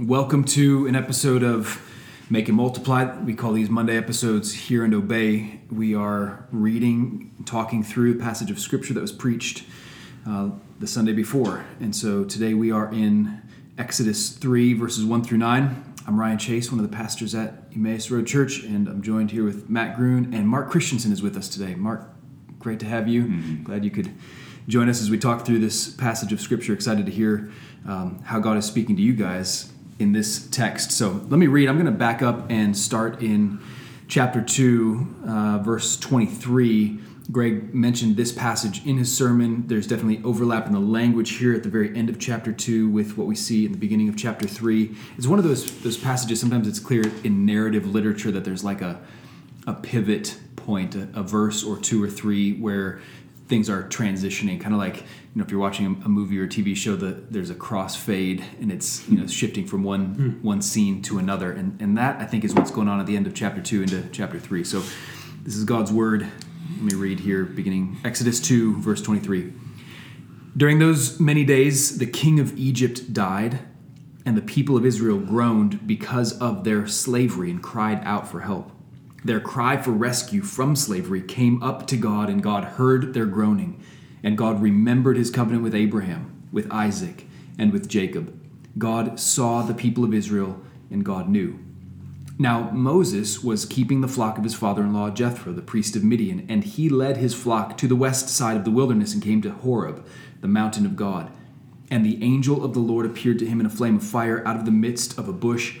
Welcome to an episode of Make and Multiply. We call these Monday episodes Hear and Obey. We are reading, talking through a passage of scripture that was preached uh, the Sunday before. And so today we are in Exodus 3, verses 1 through 9. I'm Ryan Chase, one of the pastors at Emmaus Road Church, and I'm joined here with Matt Gruen, and Mark Christensen is with us today. Mark, great to have you. Mm-hmm. Glad you could join us as we talk through this passage of scripture. Excited to hear um, how God is speaking to you guys in this text. So let me read. I'm going to back up and start in chapter 2, uh, verse 23. Greg mentioned this passage in his sermon. There's definitely overlap in the language here at the very end of chapter 2 with what we see in the beginning of chapter 3. It's one of those, those passages, sometimes it's clear in narrative literature that there's like a, a pivot point, a, a verse or two or three where things are transitioning, kind of like you know if you're watching a, movie or a TV show, that there's a crossfade and it's you know shifting from one mm. one scene to another, and and that I think is what's going on at the end of chapter two into chapter three. So this is God's word. Let me read here, beginning Exodus two, verse twenty three. During those many days, the king of Egypt died, and the people of Israel groaned because of their slavery and cried out for help. Their cry for rescue from slavery came up to God, and God heard their groaning. And God remembered his covenant with Abraham, with Isaac, and with Jacob. God saw the people of Israel, and God knew. Now, Moses was keeping the flock of his father in law Jethro, the priest of Midian, and he led his flock to the west side of the wilderness and came to Horeb, the mountain of God. And the angel of the Lord appeared to him in a flame of fire out of the midst of a bush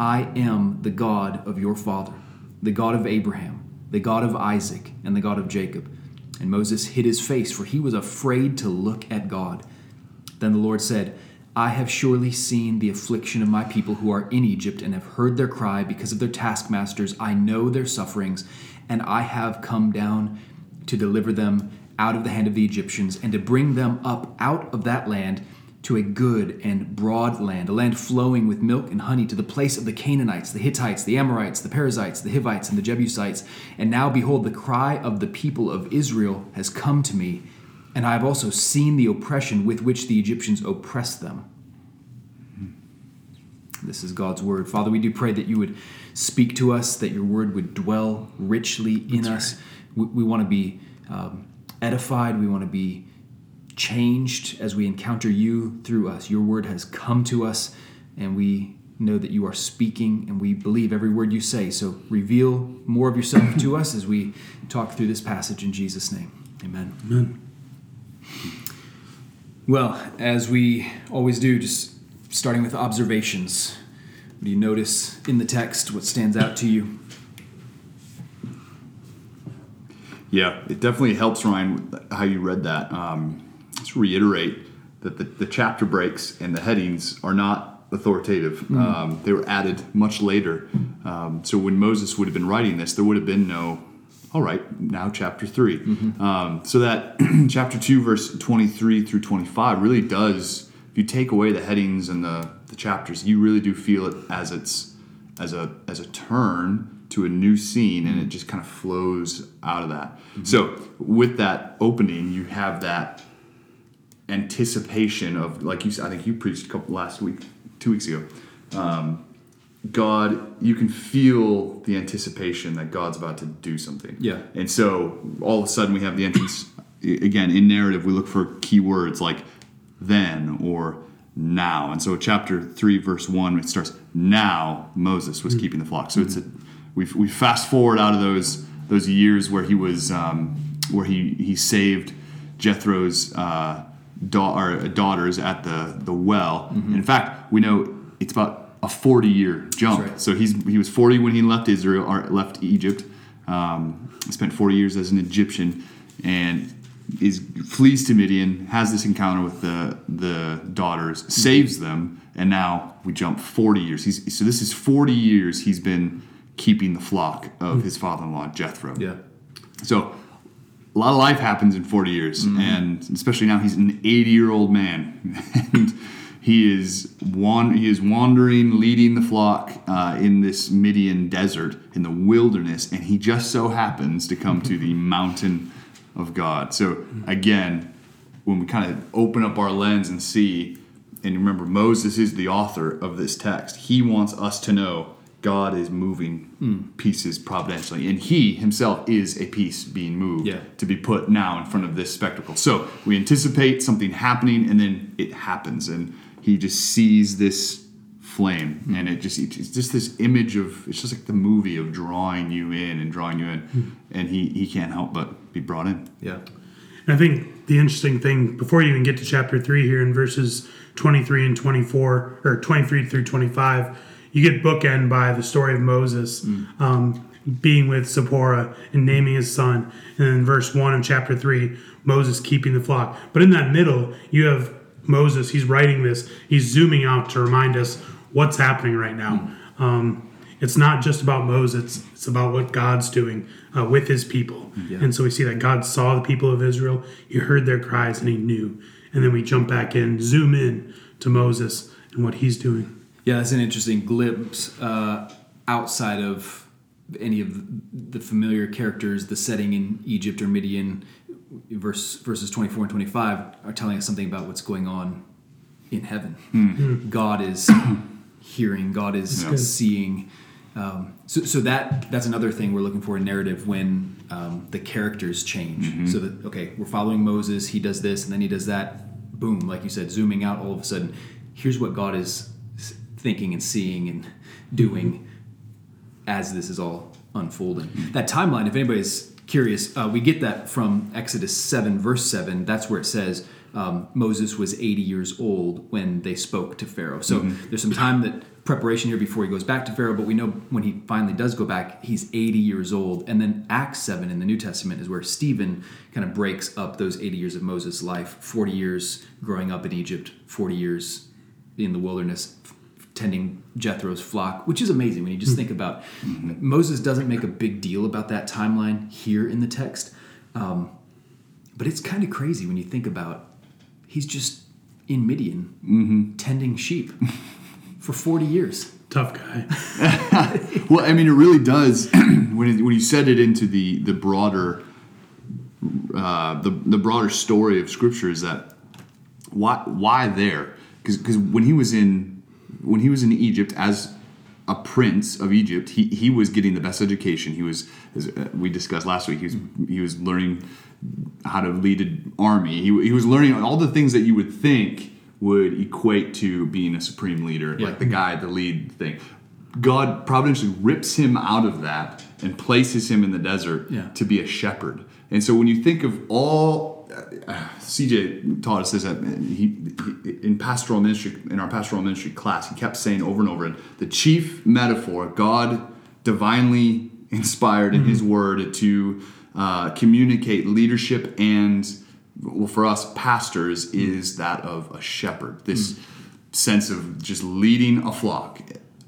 I am the God of your father, the God of Abraham, the God of Isaac, and the God of Jacob. And Moses hid his face, for he was afraid to look at God. Then the Lord said, I have surely seen the affliction of my people who are in Egypt, and have heard their cry because of their taskmasters. I know their sufferings, and I have come down to deliver them out of the hand of the Egyptians, and to bring them up out of that land to a good and broad land, a land flowing with milk and honey, to the place of the Canaanites, the Hittites, the Amorites, the Perizzites, the Hivites, and the Jebusites. And now, behold, the cry of the people of Israel has come to me, and I have also seen the oppression with which the Egyptians oppress them. This is God's word. Father, we do pray that you would speak to us, that your word would dwell richly in That's us. Right. We, we, want to be um, edified, we want to be changed as we encounter you through us. Your word has come to us, and we know that you are speaking, and we believe every word you say. So reveal more of yourself to us as we talk through this passage in Jesus' name. Amen. Amen. Well, as we always do, just starting with observations. What do you notice in the text? What stands out to you? Yeah, it definitely helps, Ryan, how you read that. Um, just reiterate that the, the chapter breaks and the headings are not authoritative. Mm-hmm. Um, they were added much later. Um, so when Moses would have been writing this, there would have been no, all right, now chapter 3. Mm-hmm. Um, so that chapter 2, verse 23 through 25 really does, if you take away the headings and the, the chapters, you really do feel it as it's as a as a turn to a new scene and it just kind of flows out of that. Mm-hmm. So with that opening, you have that anticipation of like you I think you preached a couple last week, two weeks ago. Um, God, you can feel the anticipation that God's about to do something. Yeah. And so all of a sudden we have the entrance again in narrative we look for key words like then or now. And so chapter 3 verse 1 it starts now Moses was mm-hmm. keeping the flock. So mm-hmm. it's a we we fast forward out of those those years where he was um, where he he saved Jethro's uh, da- daughters at the the well. Mm-hmm. In fact, we know it's about a 40 year jump. Right. So he's he was 40 when he left Israel or left Egypt. Um, spent 40 years as an Egyptian and is flees to Midian, has this encounter with the the daughters, mm-hmm. saves them, and now we jump 40 years. He's so this is 40 years he's been keeping the flock of his father-in-law Jethro. Yeah. So a lot of life happens in 40 years, and especially now he's an 80 year old man, and he is wan- he is wandering, leading the flock uh, in this Midian desert in the wilderness, and he just so happens to come to the mountain of God. So again, when we kind of open up our lens and see, and remember Moses is the author of this text, he wants us to know God is moving hmm. pieces providentially, and He Himself is a piece being moved Yeah. to be put now in front of this spectacle. So we anticipate something happening, and then it happens, and He just sees this flame, hmm. and it just it's just this image of it's just like the movie of drawing you in and drawing you in, hmm. and He He can't help but be brought in. Yeah. And I think the interesting thing before you even get to chapter three here in verses 23 and 24 or 23 through 25, you get bookend by the story of Moses um, being with Zipporah and naming his son. And then verse one of chapter three, Moses keeping the flock. But in that middle, you have Moses. He's writing this. He's zooming out to remind us what's happening right now. Um, it's not just about Moses, it's about what God's doing uh, with his people. And so we see that God saw the people of Israel, he heard their cries, and he knew. And then we jump back in, zoom in to Moses and what he's doing. Yeah, that's an interesting glimpse uh, outside of any of the familiar characters. The setting in Egypt or Midian, verse, verses 24 and 25, are telling us something about what's going on in heaven. God is hearing, God is Yeah. seeing. Um, so, so that that's another thing we're looking for in narrative when um, the characters change. So that okay, we're following Moses. He does this, and then he does that. Boom, like you said, zooming out. All of a sudden, here's what God is thinking and seeing and doing as this is all unfolding. That timeline, if anybody's curious, uh, we get that from Exodus 7, verse 7. That's where it says um, Moses was 80 years old when they spoke to Pharaoh. So there's some time that preparation here before he goes back to Pharaoh, but we know when he finally does go back, he's 80 years old. And then Acts 7 in the New Testament is where Stephen kind of breaks up those 80 years of Moses' life 40 years growing up in Egypt, 40 years in the wilderness tending Jethro's flock, which is amazing when you just think about Moses doesn't make a big deal about that timeline here in the text, um, but it's kind of crazy when you think about he's just in Midian tending sheep for 40 years. Tough guy. Well, I mean, it really does. when it, when you set it into the the broader uh, the the broader story of Scripture is that why why there? Because when he was in when he was in Egypt as a prince of Egypt, he, he was getting the best education. He was, as uh, we discussed last week, he was he was learning how to lead an army. He, he was learning all the things that you would think would equate to being a supreme leader, Yeah. like the guy, the lead thing. God providentially rips him out of that and places him in the desert Yeah. to be a shepherd. And so when you think of all, uh, CJ taught us this at, he, he, in pastoral ministry, in our pastoral ministry class, he kept saying over and over, the chief metaphor, God divinely inspired in his word to uh, communicate leadership and, well, for us pastors, is that of a shepherd. This sense of just leading a flock.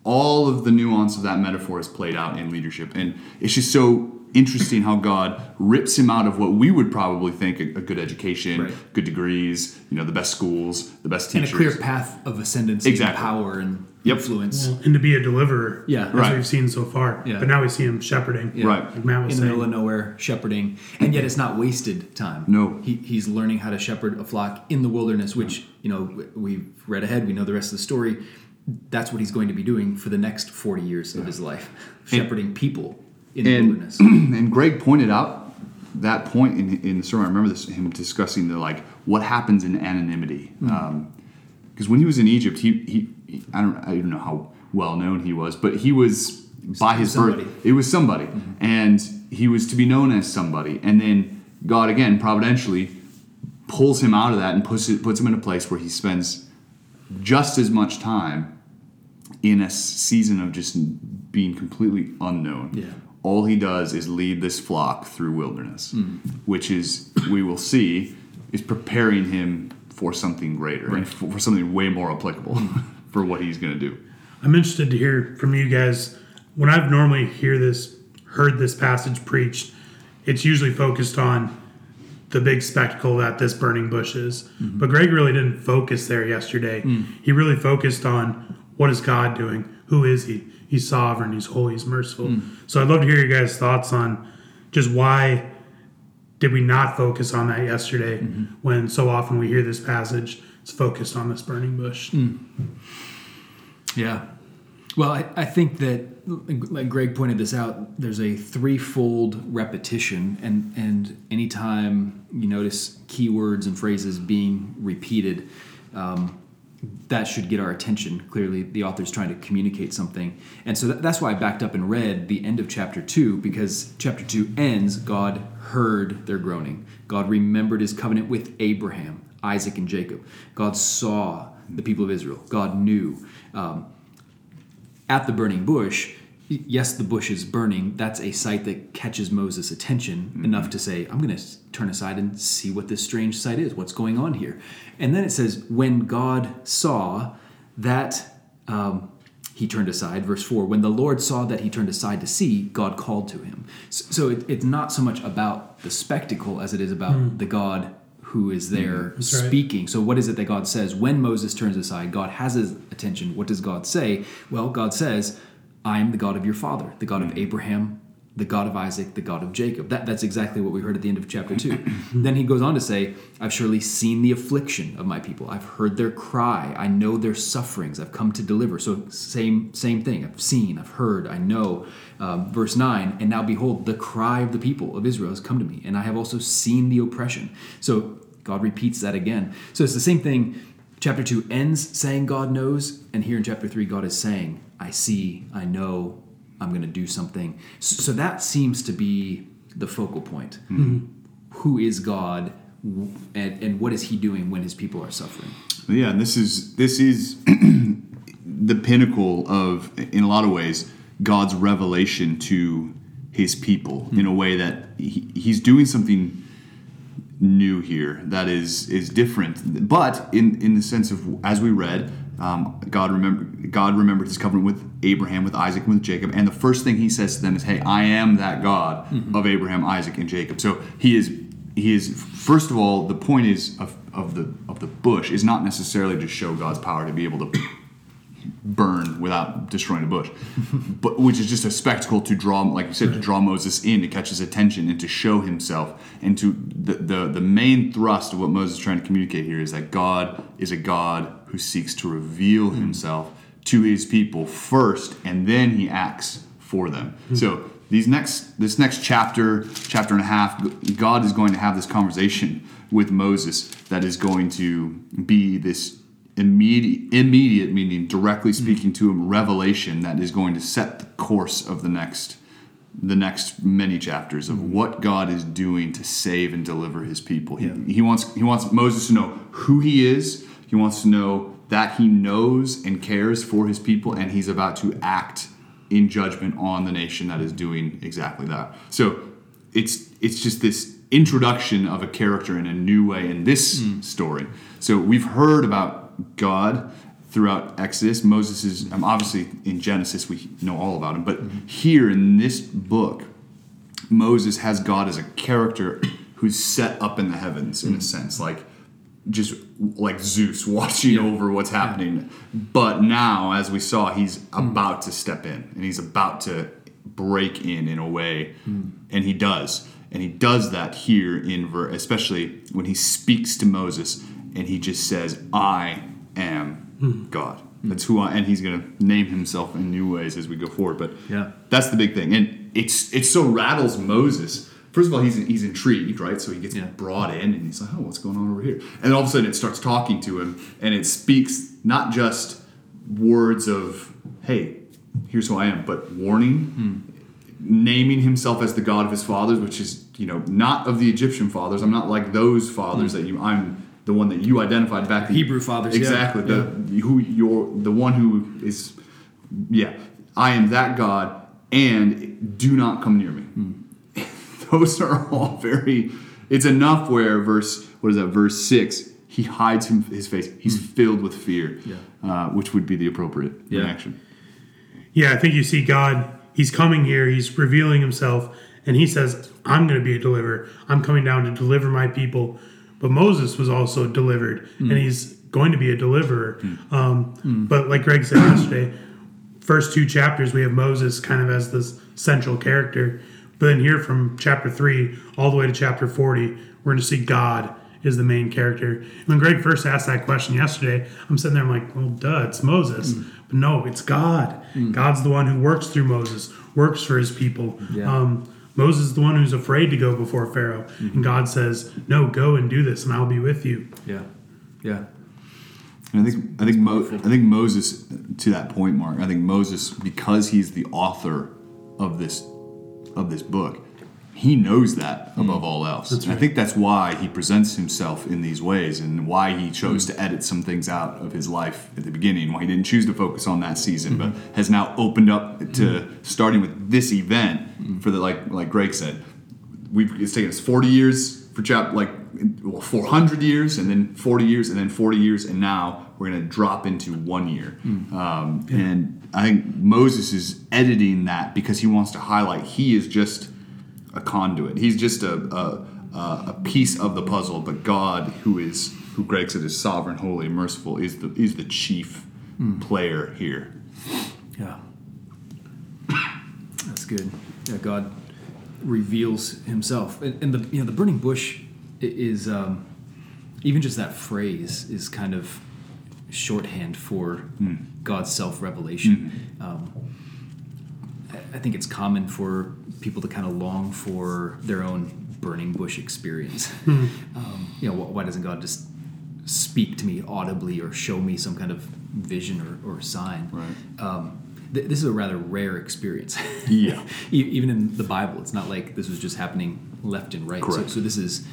All of the nuance of that metaphor is played out in leadership. And it's just so interesting how God rips him out of what we would probably think a, a good education, Right. good degrees, you know, the best schools, the best teachers, And a clear path of ascendancy Exactly. and power and Yep. influence and to be a deliverer. Yeah. as Right. we've seen so far. Yeah. But now we see him shepherding. Yeah. Right. Like Matt was in the middle of nowhere shepherding and yet it's not wasted time No. he, he's learning how to shepherd a flock in the wilderness which you know we've read ahead we know the rest of the story that's what he's going to be doing for the next 40 years of his life shepherding people in and, wilderness and Greg pointed out that point in, in the sermon. I remember this him discussing the like what happens in anonymity. Hmm. Um, because when he was in Egypt, he, he, he I don't I don't know how well known he was, but he was by his somebody. birth, it was somebody, mm-hmm. and he was to be known as somebody. And then God again providentially pulls him out of that and puts it, puts him in a place where he spends just as much time in a season of just being completely unknown. Yeah. All he does is lead this flock through wilderness, hmm. which is we will see is preparing him for something greater and for, for something way more applicable hmm. for what he's going to do. I'm interested to hear from you guys. When I've normally hear this, heard this passage preached, it's usually focused on the big spectacle that this burning bush is. Mm-hmm. But Greg really didn't focus there yesterday. Hmm. He really focused on what is God doing? Who is He? He's sovereign. He's holy. He's merciful. Hmm. So I'd love to hear your guys' thoughts on just why did we not focus on that yesterday mm-hmm. when so often we hear this passage it's focused on this burning bush hmm. Yeah. Well, I, I think that, like Greg pointed this out, there's a threefold repetition, and and anytime you notice keywords and phrases being repeated, um, that should get our attention. Clearly, the author's trying to communicate something, and so that, that's why I backed up and read the end of chapter two because chapter two ends. God heard their groaning. God remembered His covenant with Abraham, Isaac, and Jacob. God saw the people of Israel. God knew. Um, at the burning bush, yes, the bush is burning. That's a sight that catches Moses' attention mm-hmm. enough to say, I'm going to turn aside and see what this strange sight is. What's going on here? And then it says, when God saw that. Um, he turned aside. Verse 4 When the Lord saw that he turned aside to see, God called to him. So, it, it's not so much about the spectacle as it is about mm. the God who is mm-hmm. there right. speaking. So, what is it that God says? When Moses turns aside, God has his attention. What does God say? Well, God says, I am the God of your father, the God of Abraham, the God of Isaac, the God of Jacob. That, that's exactly what we heard at the end of chapter 2. then he goes on to say, I've surely seen the affliction of my people. I've heard their cry. I know their sufferings. I've come to deliver. So, same, same thing. I've seen, I've heard, I know. Um, verse 9, and now behold, the cry of the people of Israel has come to me, and I have also seen the oppression. So, God repeats that again. So, it's the same thing. Chapter 2 ends saying God knows, and here in chapter 3, God is saying, I see, I know, I'm going to do something. So, so that seems to be the focal point. Hmm. Hmm. Who is God, and, and what is He doing when His people are suffering? Yeah, and this is this is the pinnacle of, in a lot of ways, God's revelation to His people hmm. in a way that he, He's doing something new here that is is different, but in in the sense of as we read. Um, God remember God remembered His covenant with Abraham, with Isaac, and with Jacob, and the first thing He says to them is, "Hey, I am that God of Abraham, Isaac, and Jacob." So He is He is first of all the point is of, of the of the bush is not necessarily to show God's power to be able to burn without destroying a bush, but which is just a spectacle to draw, like you said, to draw Moses in, to catch his attention, and to show himself. And to the, the the main thrust of what Moses is trying to communicate here is that God is a God who seeks to reveal hmm. Himself to His people first, and then He acts for them. Hmm. So these next this next chapter, chapter and a half, God is going to have this conversation with Moses that is going to be this immediate immediate meaning directly mm-hmm. speaking to him revelation that is going to set the course of the next the next many chapters of mm-hmm. what God is doing to save and deliver his people. He, he wants he wants Moses to know who he is. He wants to know that he knows and cares for his people and he's about to act in judgment on the nation that is doing exactly that. So it's it's just this introduction of a character in a new way in this mm. story. So we've heard about God throughout Exodus. Moses is um, obviously in Genesis, we know all about him, but mm-hmm. here in this book, Moses has God as a character who's set up in the heavens in a mm-hmm. sense, like just like Zeus watching over what's happening. But now, as we saw, he's mm. about to step in and he's about to break in in a way, mm. and he does. And he does that here in ver, especially when he speaks to Moses and he just says, "I am hmm. God." That's who I, and he's going to name himself in new ways as we go forward. But Yeah. that's the big thing, and it's it so rattles Moses. First of all, he's he's intrigued, right? So he gets Yeah. brought in, and he's like, "Oh, what's going on over here?" And all of a sudden, it starts talking to him, and it speaks not just words of "Hey, here's who I am," but warning, hmm. naming himself as the God of his fathers, which is you know not of the Egyptian fathers. I'm not like those fathers hmm. that you. I'm the one that you identified back. The Hebrew fathers, yeah. exactly. The who you're the one who is yeah, I am that God, and do not come near me. Those are all very. It's enough where verse what is that verse six. he hides him, his face. He's filled with fear, Yeah. uh, which would be the appropriate Yeah. reaction. Yeah, I think you see God, he's coming here, he's revealing himself, and he says, I'm going to be a deliverer. I'm coming down to deliver my people. But Moses was also delivered, and hmm. he's going to be a deliverer. Hmm. Um, hmm. But like Greg said yesterday, first two chapters, we have Moses kind of as this central character. But then here from chapter 3 all the way to chapter 40, we're going to see God is the main character. When Greg first asked that question yesterday, I'm sitting there, I'm like, well, duh, it's Moses. But no, it's God. God's the one who works through Moses, works for his people. Yeah. Um, Moses is the one who's afraid to go before Pharaoh. And mm-hmm. God says, no, go and do this, and I'll be with you. Yeah. Yeah. And I think I think Mo- I think Moses to that point, Mark. I think Moses because he's the author of this of this book, he knows that hmm. above all else. And I think that's why he presents himself in these ways and why he chose hmm. to edit some things out of his life at the beginning. Why he didn't choose to focus on that season, hmm. but has now opened up to starting with this event for the like like Greg said. We've it's taken us 40 years for chap like well 400 years and then 40 years and then 40 years and now we're going to drop into one year. Um, and i think moses is editing that because he wants to highlight he is just a conduit he's just a, a, a piece of the puzzle but god who is who greg said is sovereign holy and merciful is the is the chief player here Yeah. That's good. Yeah, God reveals himself. And, and the you know the burning bush is um, even just that phrase is kind of shorthand for God's self-revelation. Um, I- I think it's common for people to kind of long for their own burning bush experience. um, you know, why doesn't God just speak to me audibly or show me some kind of vision or, or sign? Right. Um, th- this is a rather rare experience. Yeah. E- Even in the Bible, it's not like this was just happening left and right. So, Correct. so this is,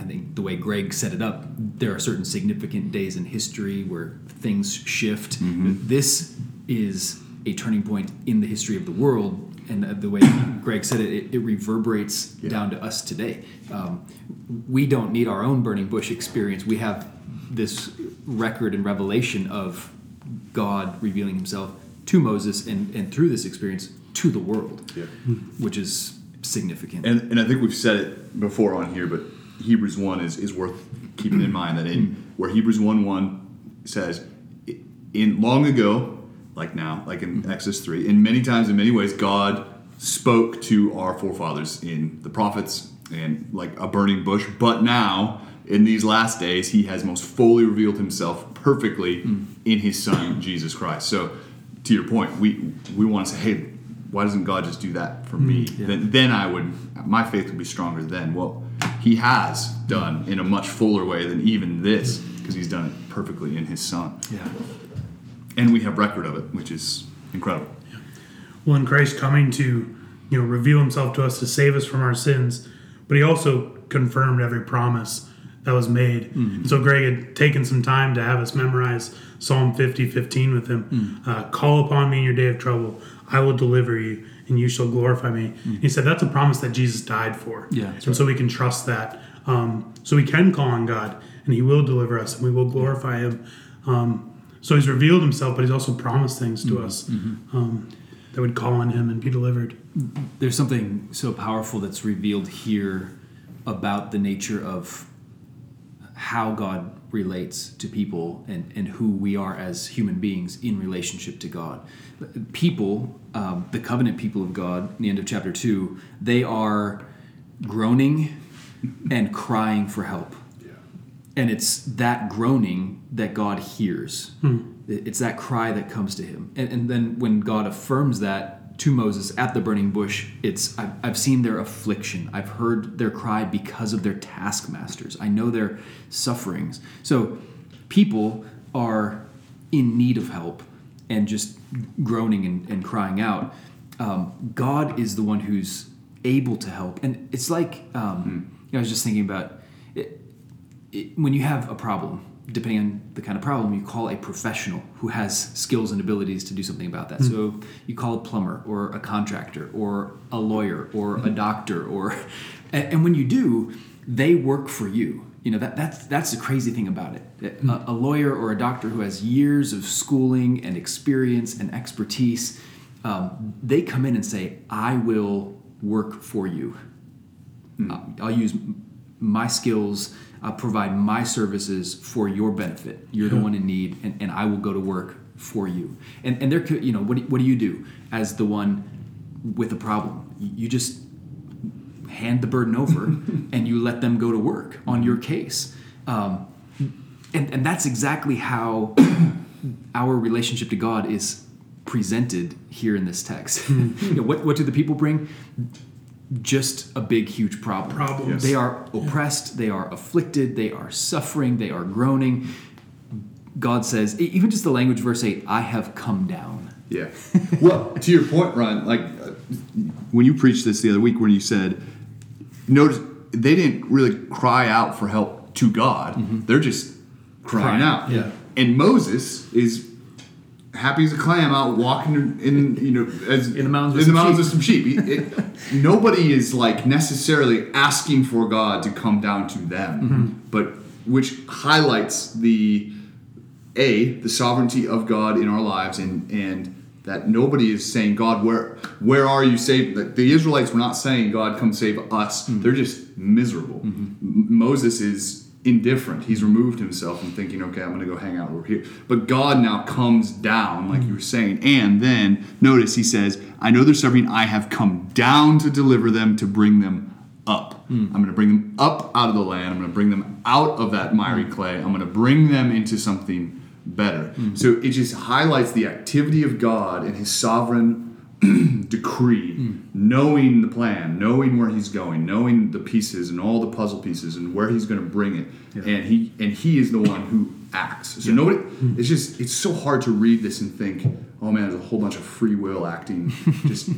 I think, the way Greg set it up. There are certain significant days in history where things shift. Mm-hmm. This is a turning point in the history of the world. And uh, the way Greg said it, it, it reverberates down to us today. Um, we don't need our own burning bush experience. We have this record and revelation of God revealing himself to Moses and, and through this experience to the world, Yeah. which is significant. And, and I think we've said it before on here, but Hebrews 1 is, is worth keeping in mind that in where Hebrews 1 1 says, in long ago, like now, like in Exodus 3, in many times, in many ways, God spoke to our forefathers in the prophets and like a burning bush, but now in these last days, he has most fully revealed himself perfectly in his son, Jesus Christ. So, to your point, we, we want to say, hey, why doesn't God just do that for me? Mm, then, then I would, my faith would be stronger then. Well, He has done in a much fuller way than even this, because He's done it perfectly in His Son, yeah. And we have record of it, which is incredible. Well, in Christ coming to, you know, reveal himself to us to save us from our sins, but he also confirmed every promise that was made. And so Greg had taken some time to have us memorize Psalm 50, 15 with him. Uh, Call upon me in your day of trouble. I will deliver you and you shall glorify me. He said that's a promise that Jesus died for. Yeah, and so we can trust that. Um, so we can call on God and he will deliver us and we will glorify him. Um, so he's revealed himself, but he's also promised things to us um, that would call on him and be delivered. There's something so powerful that's revealed here about the nature of how God relates to people and, and who we are as human beings in relationship to God. People, um, the covenant people of God, in the end of chapter 2, they are groaning and crying for help. And it's that groaning that God hears. It- It's that cry that comes to him. And, and then when God affirms that to Moses at the burning bush, it's I've, I've seen their affliction. I've heard their cry because of their taskmasters. I know their sufferings. So people are in need of help and just groaning and, and crying out. Um, God is the one who's able to help. And it's like, um, you know, I was just thinking about it, when you have a problem, depending on the kind of problem, you call a professional who has skills and abilities to do something about that. So you call a plumber or a contractor or a lawyer or a doctor or, and, and when you do, they work for you. you know that that's that's the crazy thing about it. A, a lawyer or a doctor who has years of schooling and experience and expertise, um, they come in and say, "I will work for you. Uh, I'll use my skills. I'll provide my services for your benefit. You're the one in need, and, and I will go to work for you." And and there could you know what do, what do you do as the one with a problem? You you just hand the burden over and you let them go to work on your case. Um, and, and that's exactly how our relationship to God is presented here in this text. You know, what, what do the people bring? Just a big, huge problem. Problems. They are oppressed, they are afflicted, they are suffering, they are groaning. God says, even just the language, verse 8, I have come down. Yeah. well, to your point, Ron, like uh, when you preached this the other week, when you said, notice they didn't really cry out for help to God; they're just crying, Crying, out. yeah. And Moses is happy as a clam out walking in, you know, as In the mountains with in the some mountains with some sheep. It- it- nobody is like necessarily asking for God to come down to them, Mm-hmm. but which highlights the a the sovereignty of God in our lives and and that nobody is saying God where where are you saved? The, the Israelites were not saying God come save us. They're just miserable. M- Moses is indifferent he's removed himself and thinking okay I'm gonna go hang out over here but God now comes down like you were saying and then notice he says I know they're suffering I have come down to deliver them to bring them up. Hmm. I'm going to bring them up out of the land. I'm going to bring them out of that miry hmm. clay. I'm going to bring them into something better. Hmm. So it just highlights the activity of God and His sovereign decree, hmm. knowing the plan, knowing where He's going, knowing the pieces and all the puzzle pieces and where He's going to bring it. And He and He is the one who acts. So nobody. Hmm. It's just it's so hard to read this and think, oh man, there's a whole bunch of free will acting. Just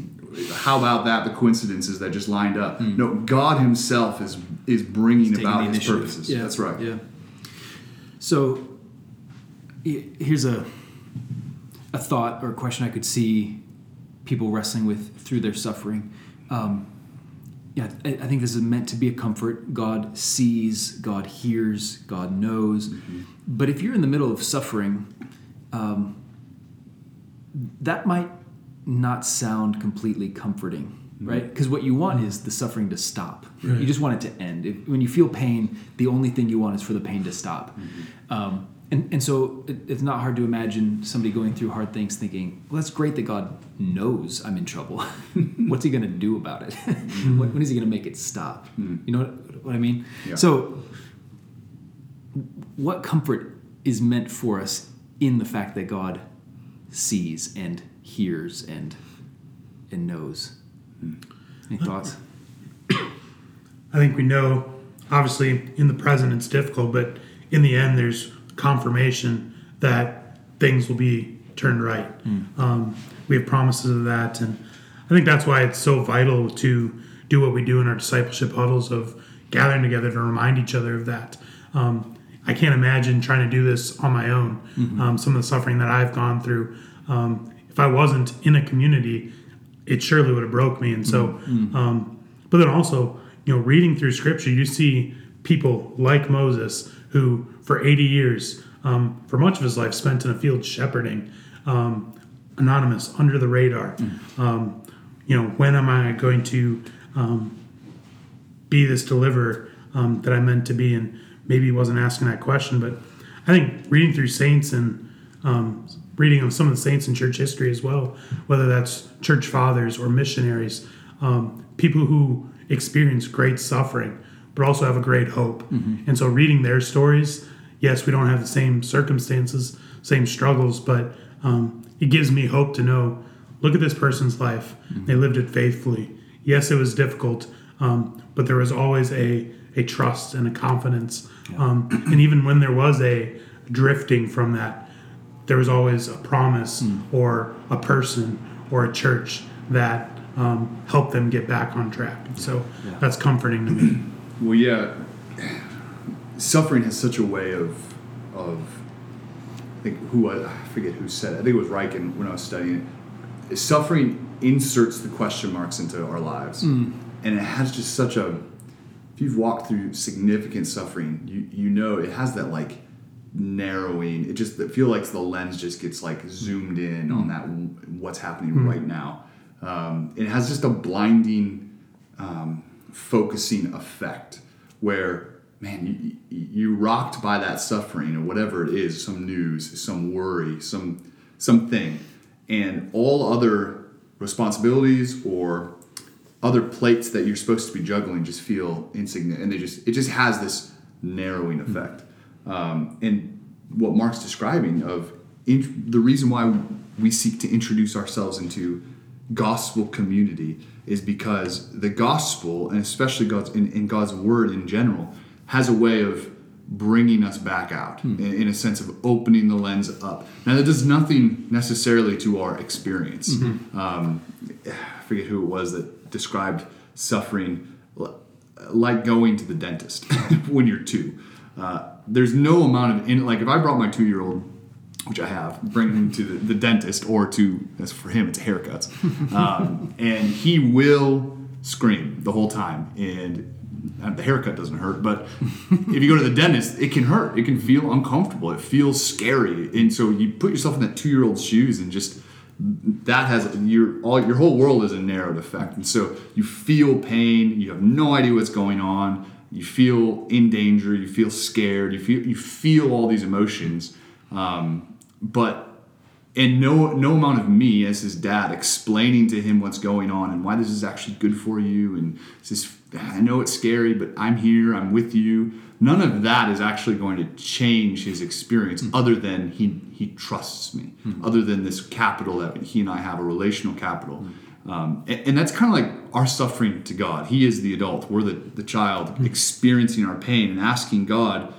how about that? The coincidences that just lined up. Hmm. No, God Himself is is bringing Taking about His initiative. purposes. Yeah, That's right. Yeah. So here's a a thought or a question I could see people wrestling with through their suffering. Um, yeah, I, I think this is meant to be a comfort. God sees, God hears, God knows. But if you're in the middle of suffering, um, that might not sound completely comforting, right? Because what you want is the suffering to stop. Right. You just want it to end. If, when you feel pain, the only thing you want is for the pain to stop. Um, and, and so it, it's not hard to imagine somebody going through hard things thinking, well, that's great that God knows I'm in trouble. What's he going to do about it? when, when is he going to make it stop? Hmm. You know what, what I mean? Yeah. So, what comfort is meant for us in the fact that God sees and hears and and knows? Hmm. Any thoughts? I think we know, obviously, in the present it's difficult, but in the end, there's confirmation that things will be turned right. Um, we have promises of that, and I think that's why it's so vital to do what we do in our discipleship huddles of gathering together to remind each other of that. Um, I can't imagine trying to do this on my own. Um, some of the suffering that I've gone through. Um, if I wasn't in a community, it surely would have broke me. And so, um, but then also, you know, reading through Scripture, you see people like Moses who, for 80 years, um, for much of his life, spent in a field shepherding, um, anonymous, under the radar. Um, you know, when am I going to um, be this deliverer um, that I meant to be? And maybe he wasn't asking that question, but I think reading through saints and um, reading of some of the saints in church history as well, whether that's church fathers or missionaries, um, people who experience great suffering, but also have a great hope. And so reading their stories, yes, we don't have the same circumstances, same struggles, but um, it gives me hope to know look at this person's life. They lived it faithfully. Yes, it was difficult, um, but there was always a, a trust and a confidence. Um, and even when there was a drifting from that, there was always a promise or a person or a church that um, helped them get back on track. So Yeah. that's comforting to me. Well, yeah, suffering has such a way of of I think who I I forget who said it. I think it was Riken when I was studying it. Suffering inserts the question marks into our lives, and it has just such a if you've walked through significant suffering, you you know it has that like narrowing. It just it feel like the lens just gets like zoomed in on that what's happening right now. Um, it has just a blinding, um, focusing effect where man you, you rocked by that suffering or whatever it is, some news, some worry, some something, and all other responsibilities or other plates that you're supposed to be juggling just feel insignificant. And they just it just has this narrowing effect. Um, and what mark's describing of in, the reason why we seek to introduce ourselves into gospel community is because the gospel and especially god's in, in god's word in general has a way of bringing us back out in, in, a sense of opening the lens up. Now that does nothing necessarily to our experience. Um, i forget who it was that described suffering like going to the dentist when you're two. Uh, there's no amount of in, like if I brought my two year old, which I have, bring him to the, the dentist or to as for him it's haircuts, um, and he will scream the whole time. And. The haircut doesn't hurt, but if you go to the dentist, it can hurt. It can feel uncomfortable. It feels scary, and so you put yourself in that two-year-old's shoes and just that has your all your whole world is a narrowed effect. And so you feel pain. You have no idea what's going on. You feel in danger. You feel scared. You feel you feel all these emotions. Um, but and no no amount of me as his dad explaining to him what's going on and why this is actually good for you and this I know it's scary but I'm here I'm with you none of that is actually going to change his experience mm-hmm. other than he he trusts me mm-hmm. other than this capital that he and i have a relational capital mm-hmm. um, and, and, that's kind of like our suffering to god he is the adult we're the, the child experiencing our pain and asking god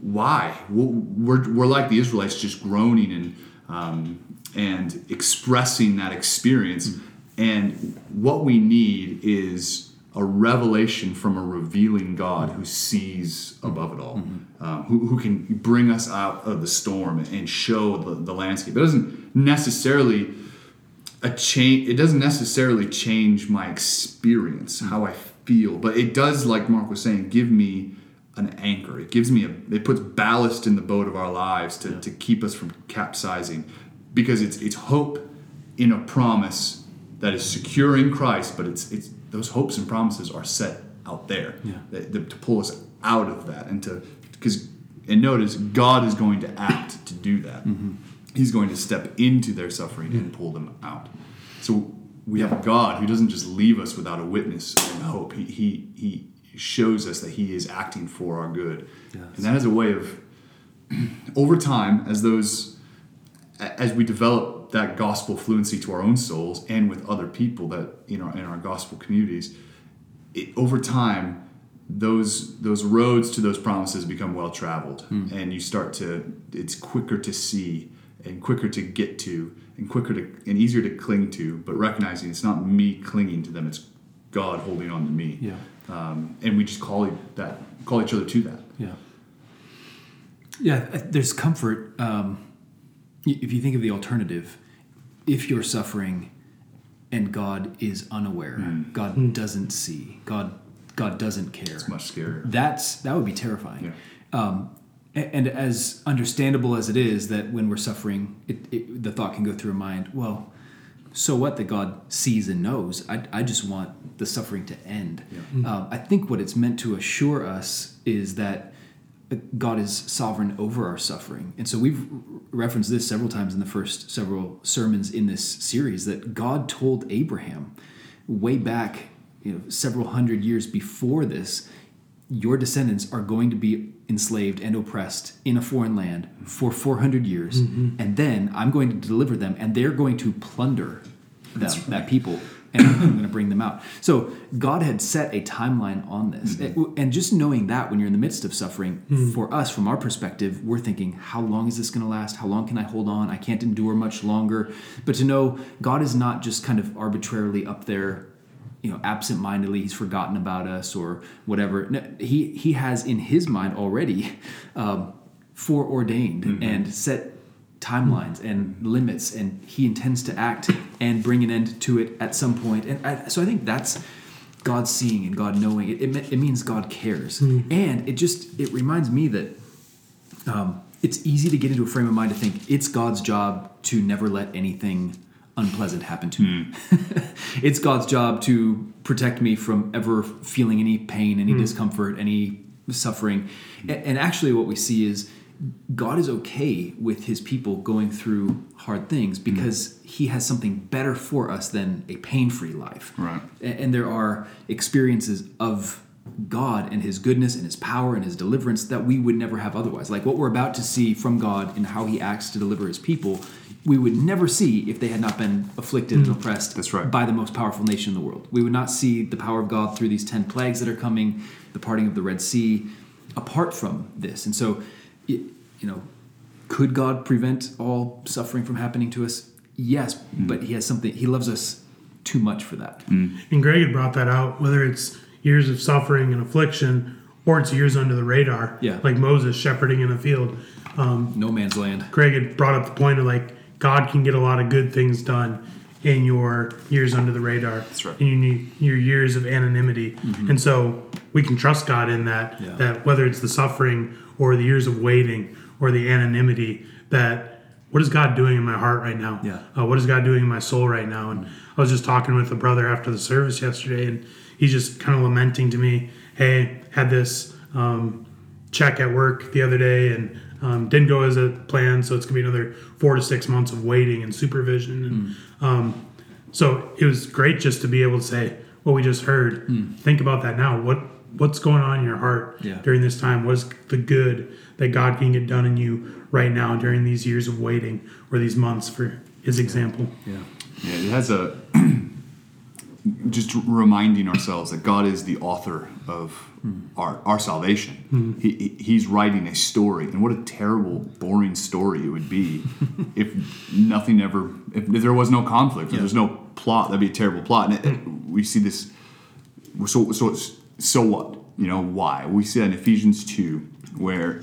why we're, we're like the israelites just groaning and um, and expressing that experience and what we need is a revelation from a revealing God who sees above it all, mm-hmm. um, who, who can bring us out of the storm and show the, the landscape. It doesn't necessarily a change. It doesn't necessarily change my experience, how I feel, but it does, like Mark was saying, give me an anchor. It gives me a. It puts ballast in the boat of our lives to, yeah. to keep us from capsizing, because it's it's hope in a promise that is secure in Christ, but it's it's those hopes and promises are set out there yeah. that, that, to pull us out of that and to because and notice God is going to act to do that. Mm-hmm. He's going to step into their suffering and pull them out. So we have a God who doesn't just leave us without a witness and hope. He he he shows us that he is acting for our good. Yes. And that is a way of over time as those as we develop that gospel fluency to our own souls and with other people that in our in our gospel communities, it, over time, those those roads to those promises become well traveled, mm. and you start to it's quicker to see and quicker to get to and quicker to and easier to cling to, but recognizing it's not me clinging to them, it's God holding on to me. Yeah. Um, and we just call that call each other to that. Yeah. Yeah, there's comfort. Um, if you think of the alternative, if you're suffering and God is unaware, mm. God mm. doesn't see, God God doesn't care. It's much scarier. That's that would be terrifying. Yeah. Um, and, as understandable as it is that when we're suffering, it, it, the thought can go through a mind. Well, so what that God sees and knows? I, I just want the suffering to end. Yeah. Mm. Um, I think what it's meant to assure us is that God is sovereign over our suffering. And so we've referenced this several times in the first several sermons in this series that God told Abraham way back, you know, several hundred years before this, your descendants are going to be enslaved and oppressed in a foreign land for 400 years mm-hmm. and then I'm going to deliver them and they're going to plunder them, right. that people and I'm going to bring them out. So God had set a timeline on this. Mm-hmm. And just knowing that when you're in the midst of suffering, mm-hmm. for us, from our perspective, we're thinking, how long is this going to last? How long can I hold on? I can't endure much longer. But to know God is not just kind of arbitrarily up there. You know, absent-mindedly, he's forgotten about us or whatever. No, he he has in his mind already um, foreordained mm-hmm. and set timelines and limits, and he intends to act and bring an end to it at some point. And I, so I think that's God seeing and God knowing. It, it, it means God cares, and it just it reminds me that um, it's easy to get into a frame of mind to think it's God's job to never let anything unpleasant happen to me. it's God's job to protect me from ever feeling any pain, any hmm. discomfort, any suffering. A- And, actually, what we see is God is okay with his people going through hard things hmm. because he has something better for us than a pain free life. Right. And there are experiences of God and His goodness and His power and His deliverance that we would never have otherwise. Like what we're about to see from God and how He acts to deliver His people, we would never see if they had not been afflicted and mm. oppressed That's right. by the most powerful nation in the world. We would not see the power of God through these 10 plagues that are coming, the parting of the Red Sea, apart from this. And so, it, you know, could God prevent all suffering from happening to us? Yes, mm. but He has something, He loves us too much for that. Mm. And Greg had brought that out, whether it's years of suffering and affliction or it's years under the radar, Yeah. like Moses shepherding in a field. Um, No man's land. Greg had brought up the point of like God can get a lot of good things done in your years under the radar. That's right. And you need your years of anonymity. And so we can trust God in that Mm-hmm. Yeah. that whether it's the suffering or the years of waiting or the anonymity that what is God doing in my heart right now? Yeah. Uh, what is God doing in my soul right now? And I was just talking with a brother after the service yesterday, and he's just kind of lamenting to me, "Hey, had this um, check at work the other day, and um, didn't go as a plan, so it's gonna be another four to six months of waiting and supervision." And um, so it was great just to be able to say what we just heard. Think about that now. What what's going on in your heart Yeah. during this time? What is the good that God can get done in you right now during these years of waiting or these months, for his example? Yeah. Yeah, it has a just reminding ourselves that God is the author of our our salvation. He, he- he's writing a story, and what a terrible, boring story it would be if nothing ever, if, there was no conflict, if there's no plot. That'd be a terrible plot. And it, it- we see this. So so so what? You know why? We see that in Ephesians two, where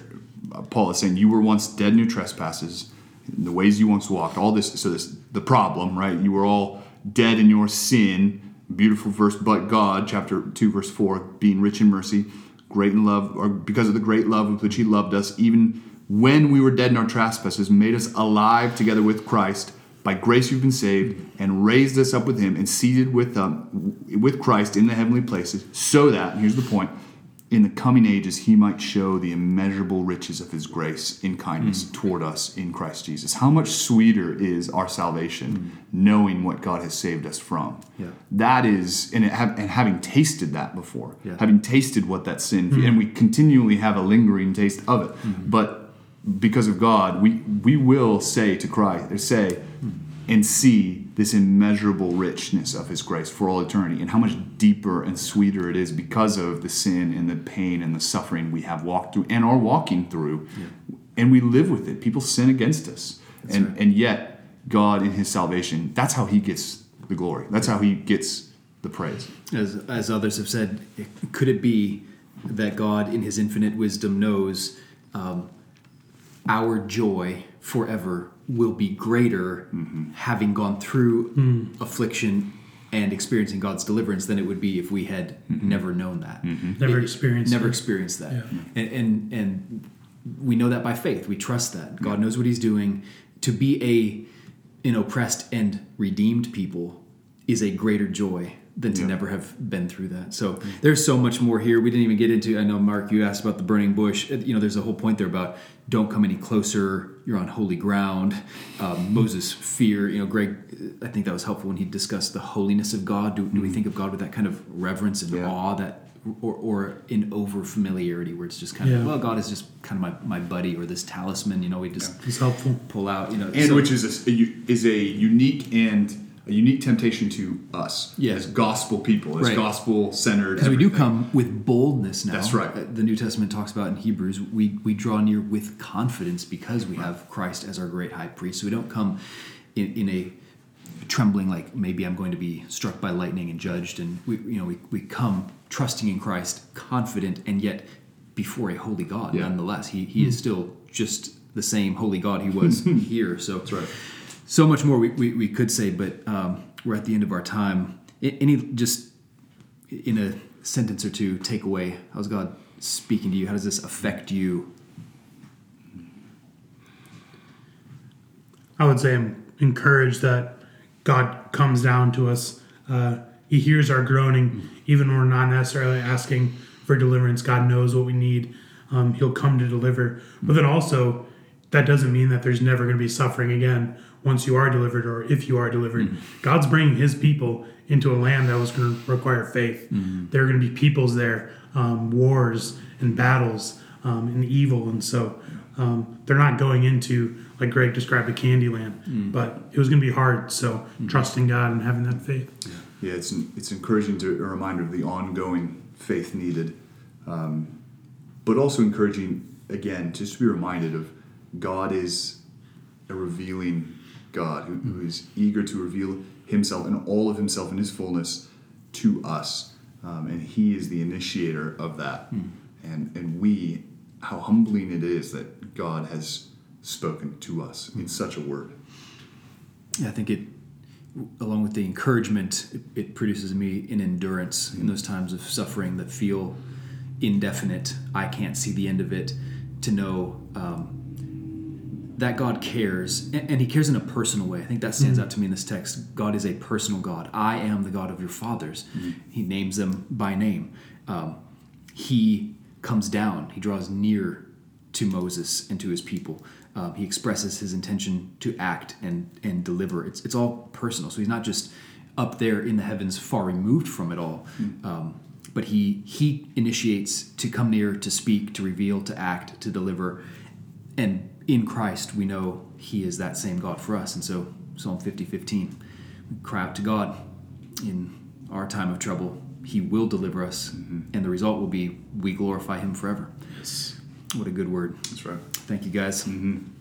uh, Paul is saying, "You were once dead in your trespasses." in the ways you once walked all this so this the problem right you were all dead in your sin beautiful verse but god chapter 2 verse 4 being rich in mercy great in love or because of the great love with which he loved us even when we were dead in our trespasses made us alive together with christ. By grace you've been saved and raised us up with him and seated with um, with christ in the heavenly places. So that here's the point in the coming ages he might show the immeasurable riches of his grace in kindness mm. toward us in Christ Jesus. How much sweeter is our salvation mm. knowing what God has saved us from? Yeah. That is, and, it, have, and having tasted that before, Yeah. having tasted what that sin, mm. and we continually have a lingering taste of it. But because of God, we we will say to Christ, or say, and see this immeasurable richness of His grace for all eternity, and how much deeper and sweeter it is because of the sin and the pain and the suffering we have walked through and are walking through, and we live with it. People sin against us, and right. and yet God in His salvation, that's how He gets the glory. That's how He gets the praise. As, as others have said, could it be that God, in His infinite wisdom, knows um, our joy forever will be greater mm-hmm. having gone through hmm. affliction and experiencing God's deliverance than it would be if we had mm-hmm. never known that. Mm-hmm. Never It- experienced Never it. experienced that. Yeah. And, and and we know that by faith. We trust that God knows what He's doing. To be a an oppressed and redeemed people is a greater joy than to Yeah. never have been through that. So mm. there's so much more here. We didn't even get into. I know Mark, you asked about the burning bush. You know, there's a whole point there about don't come any closer. You're on holy ground. Um, Moses' fear. You know, Greg, I think that was helpful when he discussed the holiness of God. Do, do we mm. think of God with that kind of reverence and Yeah. awe that? Or, or in over familiarity where it's just kind Yeah. of well God is just kind of my, my buddy or this talisman you know we just It's helpful. pull out you know and so- which is a, is a unique and a unique temptation to us Yeah. as gospel people, as Right. gospel centered. Because we do come with boldness now. That's right. Uh, The New Testament talks about in Hebrews, we, we draw near with confidence because we have Christ as our great high priest. So we don't come in, in a trembling like maybe I'm going to be struck by lightning and judged. And we you know we, we come trusting in Christ, confident and yet before a holy God Yeah. nonetheless. He he is still just the same holy God he was here. So That's right. So much more we, we, we could say, but um, we're at the end of our time. Any just in a sentence or two, take away how's God speaking to you? How does this affect you? I would say I'm encouraged that God comes down to us. Uh, he hears our groaning, even when we're not necessarily asking for deliverance. God knows what we need. Um, he'll come to deliver. But then also, that doesn't mean that there's never going to be suffering again once you are delivered or if you are delivered. God's bringing his people into a land that was going to require faith. There are going to be peoples there, um, wars and battles um, and evil. And so um, they're not going into, like Greg described, a candy land, but it was going to be hard. So trusting God and having that faith. Yeah, it's it's encouraging to a reminder of the ongoing faith needed, um, but also encouraging again just to be reminded of God is a revealing God who, who is eager to reveal Himself and all of Himself in His fullness to us, um, and He is the initiator of that, and and we how humbling it is that God has spoken to us in such a word. Yeah, I think it, along with the encouragement, it, it produces in me an endurance in those times of suffering that feel indefinite. I can't see the end of it. To know um, that God cares, and, He cares in a personal way. I think that stands out to me in this text. God is a personal God. I am the God of your fathers. He names them by name. Um, he comes down. He draws near to Moses and to his people. Um, he expresses his intention to act and and deliver. It's it's all personal. So he's not just up there in the heavens, far removed from it all. Um, but he he initiates to come near, to speak, to reveal, to act, to deliver, and in Christ we know He is that same God for us. And so Psalm 50, 15, we cry out to God in our time of trouble. He will deliver us, mm-hmm. and the result will be we glorify Him forever. Yes, What a good word. that's right. Thank you guys. Mm-hmm.